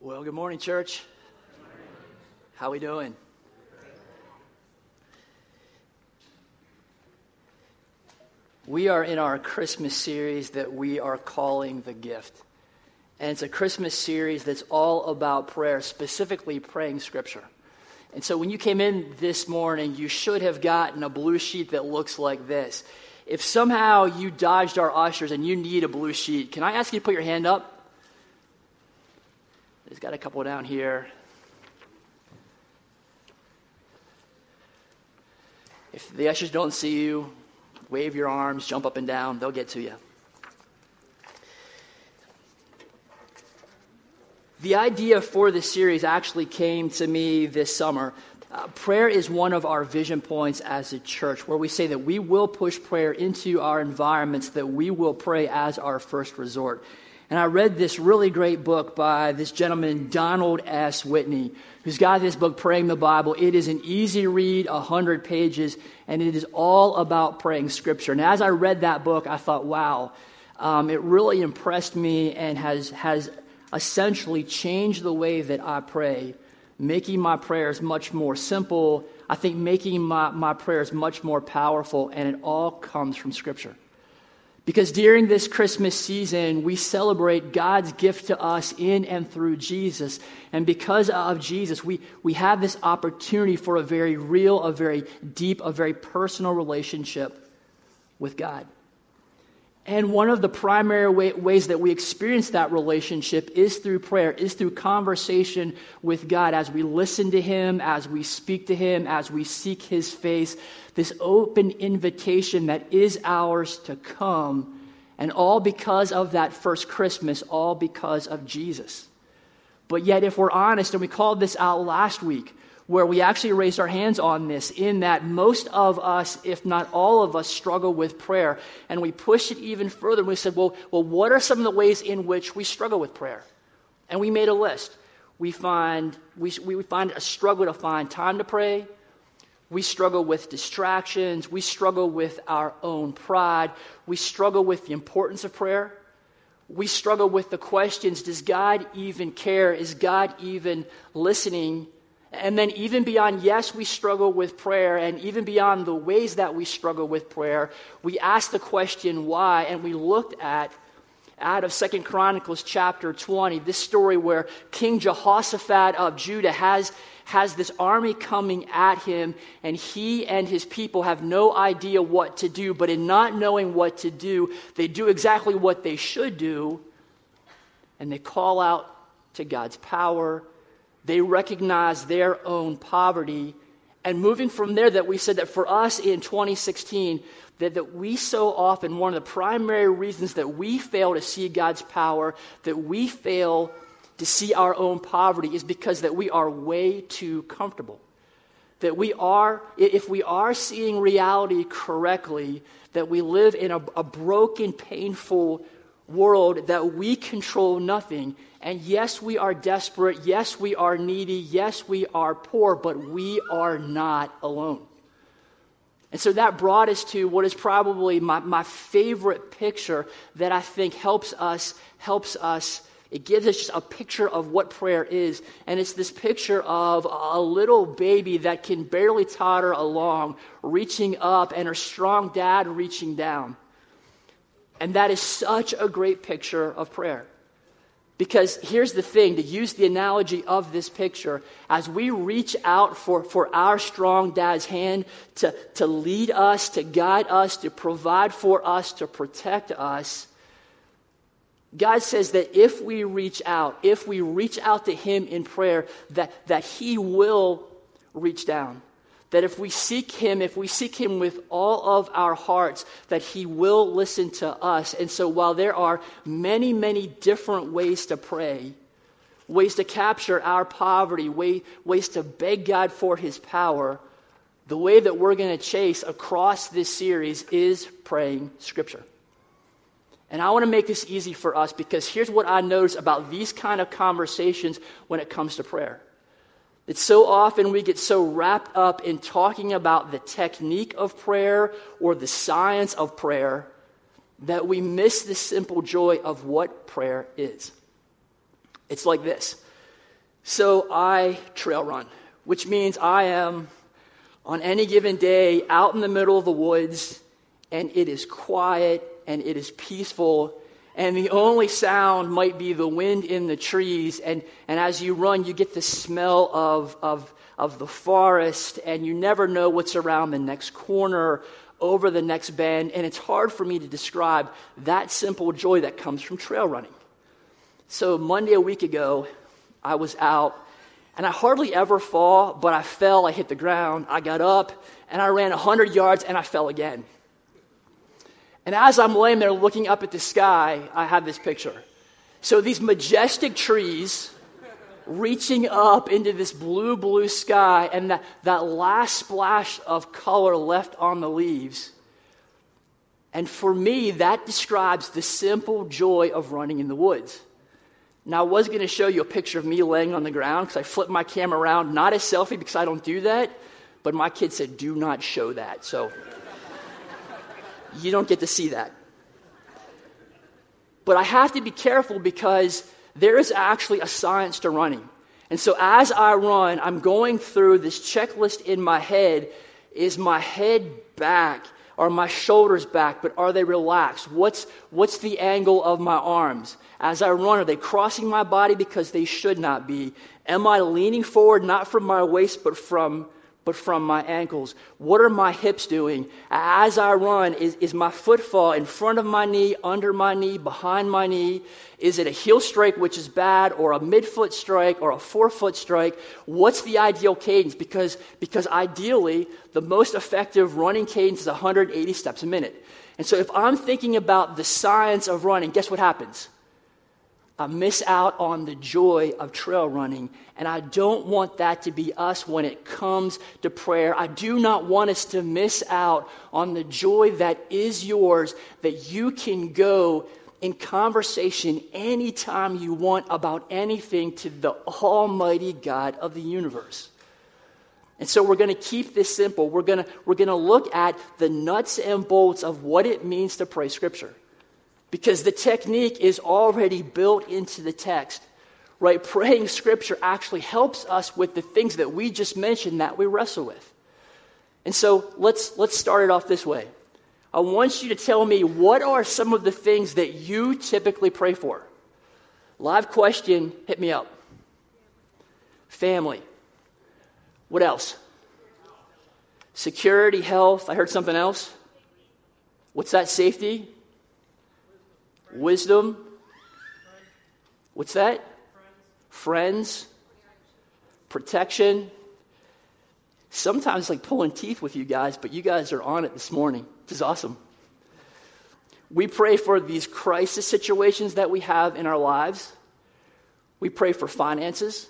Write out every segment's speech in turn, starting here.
Well, good morning, church. How we doing? We are in our Christmas series that we are calling The Gift. And it's a Christmas series that's all about prayer, specifically praying scripture. And so when you came in this morning, you should have gotten a blue sheet that looks like this. If somehow you dodged our ushers and you need a blue sheet, can I ask you to put your hand up? There's got a couple down here. If the ushers don't see you, wave your arms, jump up and down, they'll get to you. The idea for this series actually came to me this summer. Uh, prayer is one of our vision points as a church, where we say that we will push prayer into our environments, that we will pray as our first resort. And I read this really great book by this gentleman, Donald S. Whitney, who's got this book, Praying the Bible. It is an easy read, 100 pages, and it is all about praying Scripture. And as I read that book, I thought, wow, um, it really impressed me and has, has essentially changed the way that I pray, making my prayers much more simple. I think making my, my prayers much more powerful, and it all comes from Scripture. Because during this Christmas season, we celebrate God's gift to us in and through Jesus. And because of Jesus, we, we have this opportunity for a very real, a very deep, a very personal relationship with God. And one of the primary way, ways that we experience that relationship is through prayer, is through conversation with God as we listen to Him, as we speak to Him, as we seek His face. This open invitation that is ours to come, and all because of that first Christmas, all because of Jesus. But yet, if we're honest, and we called this out last week, where we actually raised our hands on this, in that most of us, if not all of us, struggle with prayer. And we pushed it even further. We said, well, well, what are some of the ways in which we struggle with prayer? And we made a list. We find, we, we find a struggle to find time to pray. We struggle with distractions. We struggle with our own pride. We struggle with the importance of prayer. We struggle with the questions Does God even care? Is God even listening? And then, even beyond, yes, we struggle with prayer, and even beyond the ways that we struggle with prayer, we ask the question why, and we looked at out of Second Chronicles chapter 20, this story where King Jehoshaphat of Judah has, has this army coming at him, and he and his people have no idea what to do. But in not knowing what to do, they do exactly what they should do, and they call out to God's power they recognize their own poverty. And moving from there, that we said that for us in 2016, that, that we so often, one of the primary reasons that we fail to see God's power, that we fail to see our own poverty, is because that we are way too comfortable. That we are, if we are seeing reality correctly, that we live in a, a broken, painful world that we control nothing. And yes, we are desperate. Yes, we are needy. Yes, we are poor, but we are not alone. And so that brought us to what is probably my, my favorite picture that I think helps us, helps us. It gives us just a picture of what prayer is. And it's this picture of a little baby that can barely totter along, reaching up, and her strong dad reaching down. And that is such a great picture of prayer. Because here's the thing to use the analogy of this picture, as we reach out for, for our strong dad's hand to, to lead us, to guide us, to provide for us, to protect us, God says that if we reach out, if we reach out to Him in prayer, that, that He will reach down. That if we seek Him, if we seek Him with all of our hearts, that He will listen to us. And so while there are many, many different ways to pray, ways to capture our poverty, way, ways to beg God for His power, the way that we're going to chase across this series is praying Scripture. And I want to make this easy for us because here's what I notice about these kind of conversations when it comes to prayer. It's so often we get so wrapped up in talking about the technique of prayer or the science of prayer that we miss the simple joy of what prayer is. It's like this So I trail run, which means I am on any given day out in the middle of the woods and it is quiet and it is peaceful and the only sound might be the wind in the trees and, and as you run you get the smell of, of, of the forest and you never know what's around the next corner over the next bend and it's hard for me to describe that simple joy that comes from trail running. So monday a week ago i was out and i hardly ever fall but i fell i hit the ground i got up and i ran 100 yards and i fell again and as I'm laying there looking up at the sky, I have this picture. So these majestic trees reaching up into this blue, blue sky, and that, that last splash of color left on the leaves. And for me, that describes the simple joy of running in the woods. Now, I was going to show you a picture of me laying on the ground because I flipped my camera around, not a selfie because I don't do that, but my kid said, do not show that. So you don't get to see that. But I have to be careful because there is actually a science to running. And so as I run, I'm going through this checklist in my head. Is my head back? Are my shoulders back? But are they relaxed? What's, what's the angle of my arms? As I run, are they crossing my body because they should not be? Am I leaning forward not from my waist but from but from my ankles. What are my hips doing? As I run, is, is my footfall in front of my knee, under my knee, behind my knee? Is it a heel strike, which is bad, or a midfoot strike, or a forefoot strike? What's the ideal cadence? Because, because ideally, the most effective running cadence is 180 steps a minute. And so if I'm thinking about the science of running, guess what happens? I miss out on the joy of trail running. And I don't want that to be us when it comes to prayer. I do not want us to miss out on the joy that is yours, that you can go in conversation anytime you want about anything to the Almighty God of the universe. And so we're going to keep this simple. We're going to, we're going to look at the nuts and bolts of what it means to pray Scripture because the technique is already built into the text. Right? Praying scripture actually helps us with the things that we just mentioned that we wrestle with. And so let's, let's start it off this way. I want you to tell me what are some of the things that you typically pray for? Live question, hit me up. Family. What else? Security, health. I heard something else. What's that? Safety? Wisdom. What's that? Friends. Protection. Sometimes like pulling teeth with you guys, but you guys are on it this morning. This is awesome. We pray for these crisis situations that we have in our lives. We pray for finances.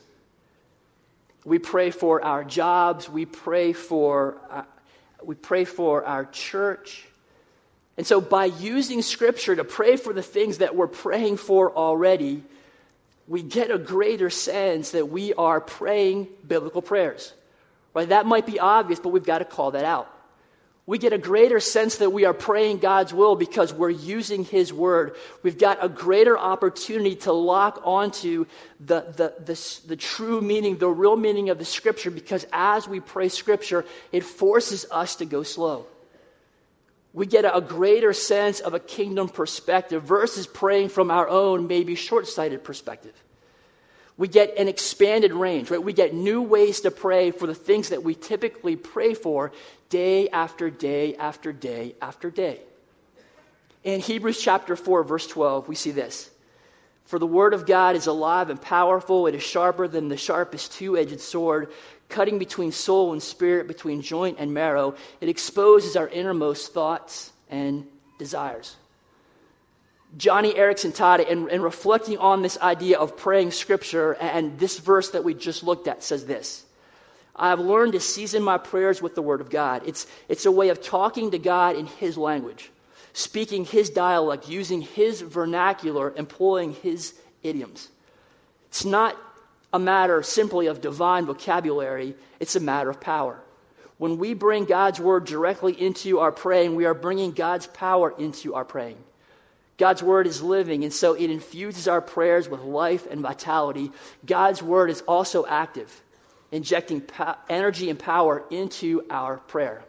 We pray for our jobs. We pray for, uh, we pray for our church. And so, by using Scripture to pray for the things that we're praying for already, we get a greater sense that we are praying biblical prayers. Right? That might be obvious, but we've got to call that out. We get a greater sense that we are praying God's will because we're using His Word. We've got a greater opportunity to lock onto the, the, the, the, true meaning, the real meaning of the Scripture because as we pray Scripture, it forces us to go slow we get a greater sense of a kingdom perspective versus praying from our own, maybe short sighted perspective. We get an expanded range, right? We get new ways to pray for the things that we typically pray for day after day after day after day. In Hebrews chapter 4, verse 12, we see this. For the word of God is alive and powerful. It is sharper than the sharpest two edged sword, cutting between soul and spirit, between joint and marrow. It exposes our innermost thoughts and desires. Joni Eareckson it, and, and reflecting on this idea of praying scripture, and this verse that we just looked at says this I have learned to season my prayers with the word of God. It's, it's a way of talking to God in his language, speaking his dialect, using his vernacular, employing his idioms. It's not a matter simply of divine vocabulary, it's a matter of power. When we bring God's word directly into our praying, we are bringing God's power into our praying. God's word is living, and so it infuses our prayers with life and vitality. God's word is also active, injecting po- energy and power into our prayer.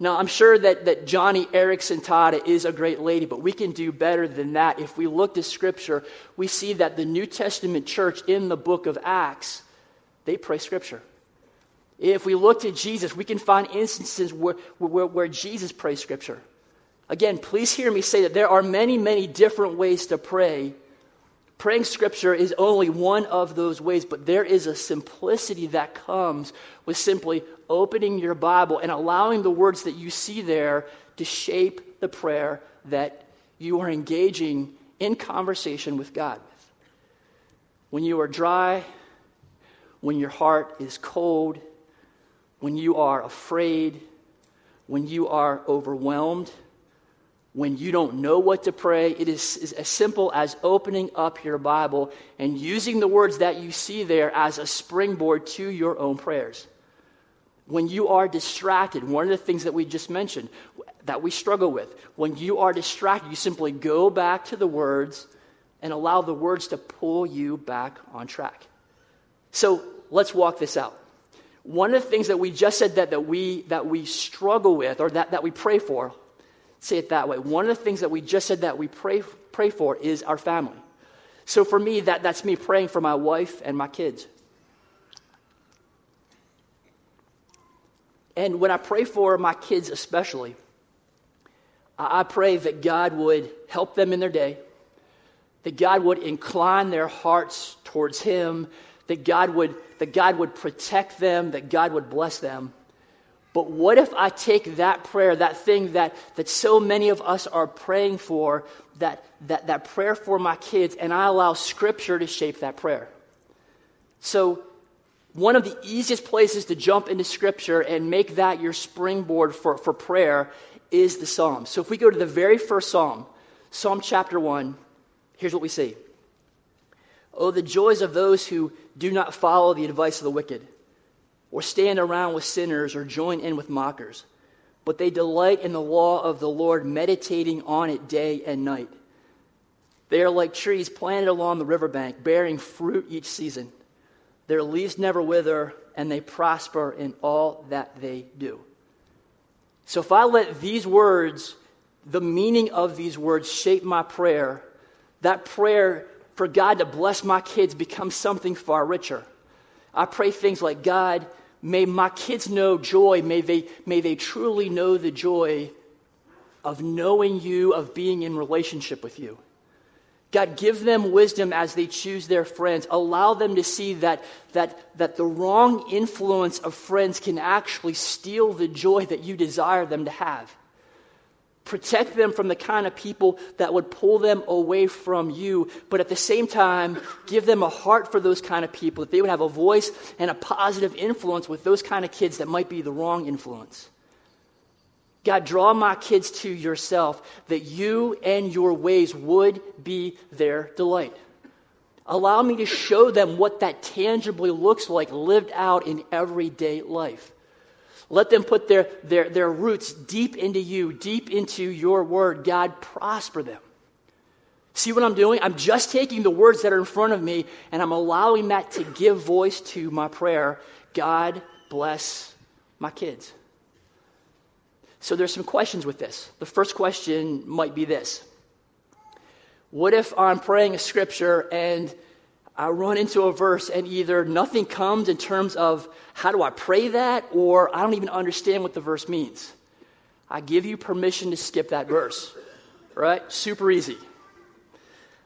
Now, I'm sure that, that Joni Eareckson Tada is a great lady, but we can do better than that. If we look to Scripture, we see that the New Testament church in the book of Acts, they pray Scripture. If we look to Jesus, we can find instances where, where, where Jesus prays Scripture. Again, please hear me say that there are many, many different ways to pray. Praying Scripture is only one of those ways, but there is a simplicity that comes with simply opening your Bible and allowing the words that you see there to shape the prayer that you are engaging in conversation with God with. When you are dry, when your heart is cold, when you are afraid, when you are overwhelmed, when you don't know what to pray, it is, is, as simple as opening up your Bible and using the words that you see there as a springboard to your own prayers when you are distracted, one of the things that we just mentioned that we struggle with, when you are distracted, you simply go back to the words and allow the words to pull you back on track. So let's walk this out. One of the things that we just said that, that, we, that we struggle with or that, that we pray for, say it that way. One of the things that we just said that we pray, pray for is our family. So for me, that, that's me praying for my wife and my kids. And when I pray for my kids, especially, I pray that God would help them in their day, that God would incline their hearts towards Him, that God would, that God would protect them, that God would bless them. But what if I take that prayer, that thing that, that so many of us are praying for, that, that, that prayer for my kids, and I allow Scripture to shape that prayer? So one of the easiest places to jump into Scripture and make that your springboard for, for prayer is the Psalms. So if we go to the very first Psalm, Psalm chapter 1, here's what we see Oh, the joys of those who do not follow the advice of the wicked, or stand around with sinners, or join in with mockers. But they delight in the law of the Lord, meditating on it day and night. They are like trees planted along the riverbank, bearing fruit each season. Their leaves never wither, and they prosper in all that they do. So if I let these words, the meaning of these words, shape my prayer, that prayer for God to bless my kids becomes something far richer. I pray things like, God, may my kids know joy. May they, may they truly know the joy of knowing you, of being in relationship with you. God, give them wisdom as they choose their friends. Allow them to see that, that, that the wrong influence of friends can actually steal the joy that you desire them to have. Protect them from the kind of people that would pull them away from you, but at the same time, give them a heart for those kind of people, that they would have a voice and a positive influence with those kind of kids that might be the wrong influence. God, draw my kids to yourself that you and your ways would be their delight. Allow me to show them what that tangibly looks like lived out in everyday life. Let them put their, their, their roots deep into you, deep into your word. God, prosper them. See what I'm doing? I'm just taking the words that are in front of me and I'm allowing that to give voice to my prayer. God, bless my kids. So there's some questions with this. The first question might be this What if I'm praying a scripture and I run into a verse and either nothing comes in terms of how do I pray that, or I don't even understand what the verse means? I give you permission to skip that verse. Right? Super easy.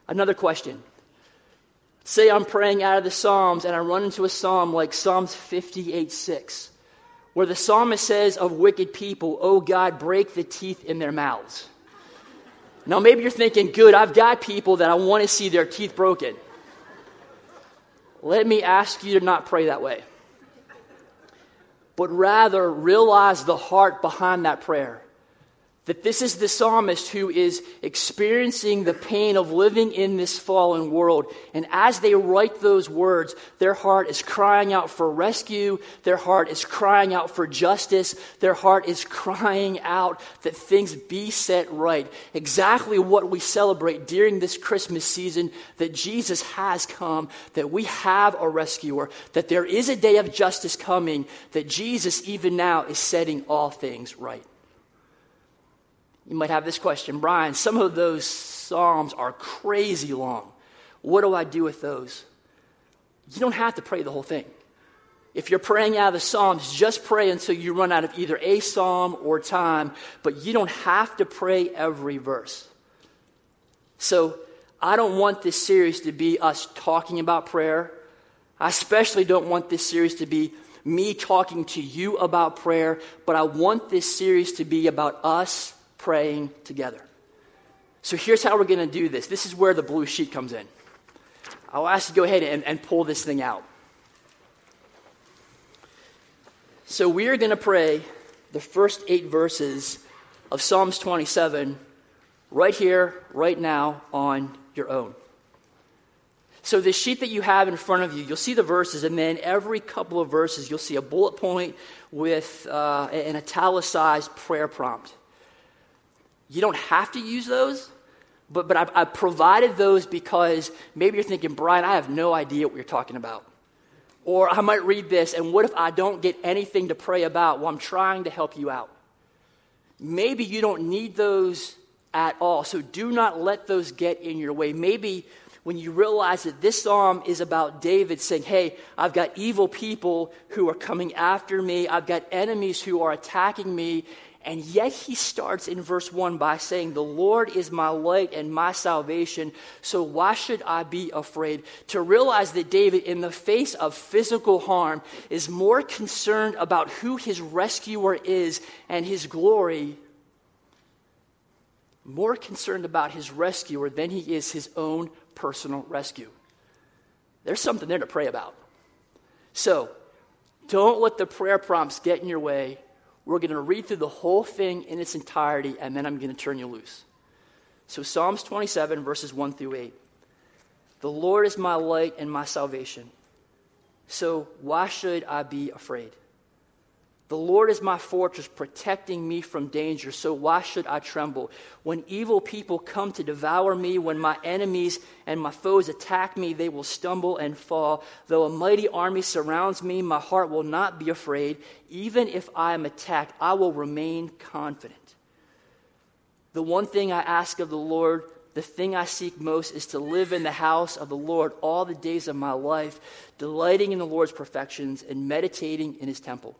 Another question. Say I'm praying out of the Psalms and I run into a psalm like Psalms 58 6 where the psalmist says of wicked people, Oh God, break the teeth in their mouths. Now, maybe you're thinking, Good, I've got people that I want to see their teeth broken. Let me ask you to not pray that way, but rather realize the heart behind that prayer. That this is the psalmist who is experiencing the pain of living in this fallen world. And as they write those words, their heart is crying out for rescue. Their heart is crying out for justice. Their heart is crying out that things be set right. Exactly what we celebrate during this Christmas season that Jesus has come, that we have a rescuer, that there is a day of justice coming, that Jesus even now is setting all things right. You might have this question Brian, some of those Psalms are crazy long. What do I do with those? You don't have to pray the whole thing. If you're praying out of the Psalms, just pray until you run out of either a psalm or time, but you don't have to pray every verse. So, I don't want this series to be us talking about prayer. I especially don't want this series to be me talking to you about prayer, but I want this series to be about us praying together. So here's how we're going to do this. This is where the blue sheet comes in. I'll ask you to go ahead and, and pull this thing out. So we are going to pray the first eight verses of Psalms 27 right here, right now, on your own. So, the sheet that you have in front of you, you'll see the verses, and then every couple of verses, you'll see a bullet point with uh, an italicized prayer prompt. You don't have to use those, but, but I, I provided those because maybe you're thinking, Brian, I have no idea what you're talking about. Or I might read this, and what if I don't get anything to pray about? Well, I'm trying to help you out. Maybe you don't need those at all. So do not let those get in your way. Maybe when you realize that this psalm is about David saying, Hey, I've got evil people who are coming after me, I've got enemies who are attacking me, and yet he starts in verse 1 by saying, The Lord is my light and my salvation, so why should I be afraid? To realize that David, in the face of physical harm, is more concerned about who his rescuer is and his glory, more concerned about his rescuer than he is his own personal rescue. There's something there to pray about. So, don't let the prayer prompts get in your way we're going to read through the whole thing in its entirety, and then I'm going to turn you loose. So, Psalms 27, verses 1 through 8. The Lord is my light and my salvation. So, why should I be afraid? The Lord is my fortress, protecting me from danger, so why should I tremble? When evil people come to devour me, when my enemies and my foes attack me, they will stumble and fall. Though a mighty army surrounds me, my heart will not be afraid. Even if I am attacked, I will remain confident. The one thing I ask of the Lord, the thing I seek most, is to live in the house of the Lord all the days of my life, delighting in the Lord's perfections and meditating in his temple.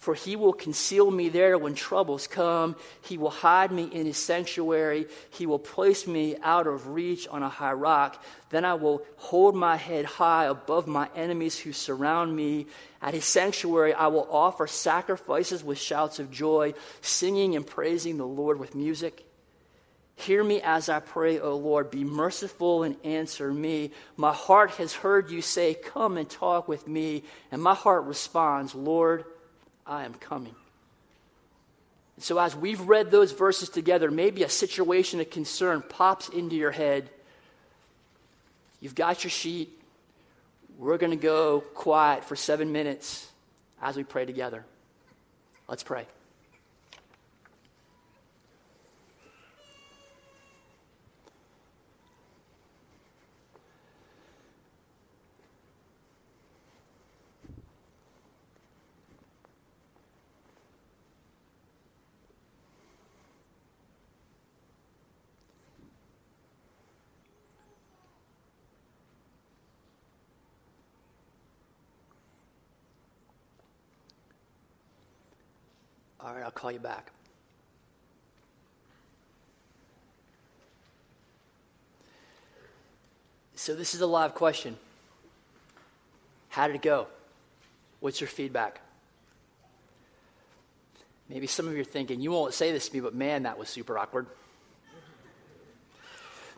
For he will conceal me there when troubles come. He will hide me in his sanctuary. He will place me out of reach on a high rock. Then I will hold my head high above my enemies who surround me. At his sanctuary, I will offer sacrifices with shouts of joy, singing and praising the Lord with music. Hear me as I pray, O Lord. Be merciful and answer me. My heart has heard you say, Come and talk with me. And my heart responds, Lord, I am coming. So, as we've read those verses together, maybe a situation of concern pops into your head. You've got your sheet. We're going to go quiet for seven minutes as we pray together. Let's pray. All right, I'll call you back. So, this is a live question. How did it go? What's your feedback? Maybe some of you are thinking, you won't say this to me, but man, that was super awkward.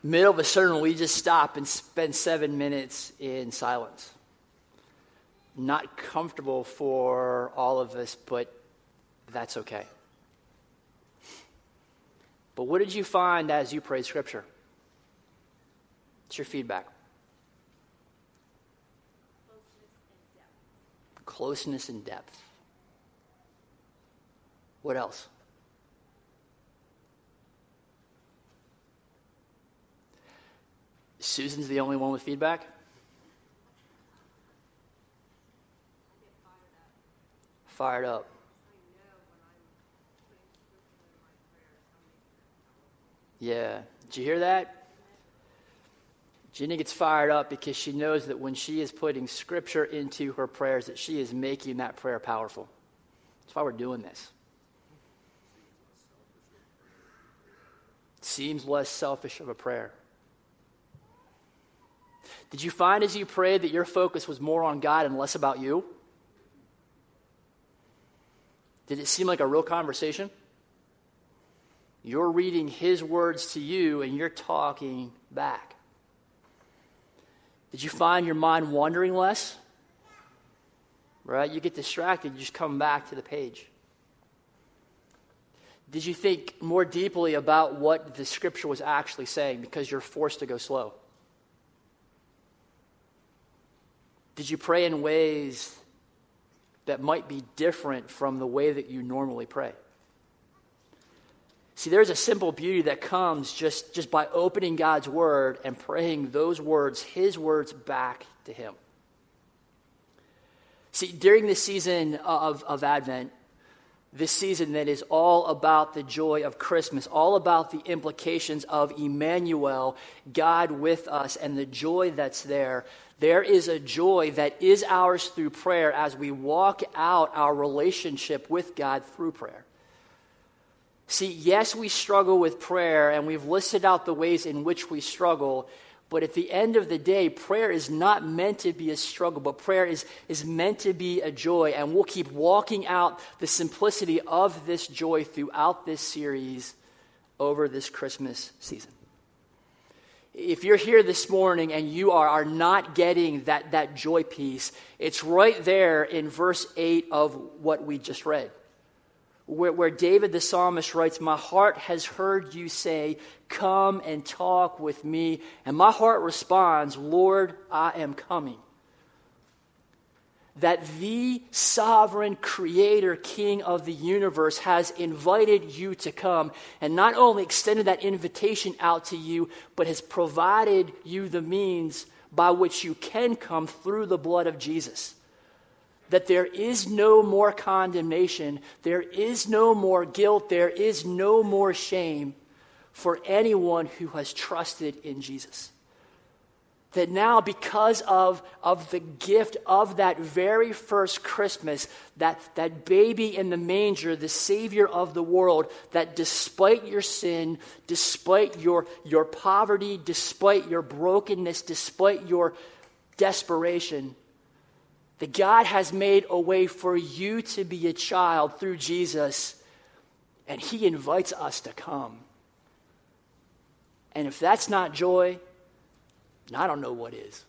Middle of a sermon, we just stop and spend seven minutes in silence. Not comfortable for all of us, but that's okay. But what did you find as you prayed Scripture? What's your feedback? Closeness and depth. What else? Susan's the only one with feedback? Fired up. Yeah. Did you hear that? Jenny gets fired up because she knows that when she is putting scripture into her prayers, that she is making that prayer powerful. That's why we're doing this. Seems less selfish of a prayer. Did you find as you prayed that your focus was more on God and less about you? Did it seem like a real conversation? You're reading His words to you and you're talking back. Did you find your mind wandering less? Right? You get distracted, you just come back to the page. Did you think more deeply about what the scripture was actually saying because you're forced to go slow? Did you pray in ways that might be different from the way that you normally pray? See, there's a simple beauty that comes just, just by opening God's word and praying those words, his words, back to him. See, during this season of, of Advent, this season that is all about the joy of Christmas, all about the implications of Emmanuel, God with us, and the joy that's there. There is a joy that is ours through prayer as we walk out our relationship with God through prayer. See, yes, we struggle with prayer, and we've listed out the ways in which we struggle. But at the end of the day, prayer is not meant to be a struggle, but prayer is, is meant to be a joy. And we'll keep walking out the simplicity of this joy throughout this series over this Christmas season. If you're here this morning and you are, are not getting that, that joy piece, it's right there in verse 8 of what we just read where, where David the psalmist writes, My heart has heard you say, Come and talk with me. And my heart responds, Lord, I am coming. That the sovereign creator, king of the universe, has invited you to come and not only extended that invitation out to you, but has provided you the means by which you can come through the blood of Jesus that there is no more condemnation, there is no more guilt, there is no more shame for anyone who has trusted in Jesus. That now, because of, of the gift of that very first Christmas, that, that baby in the manger, the Savior of the world, that despite your sin, despite your, your poverty, despite your brokenness, despite your desperation, that God has made a way for you to be a child through Jesus, and He invites us to come. And if that's not joy, I don't know what is.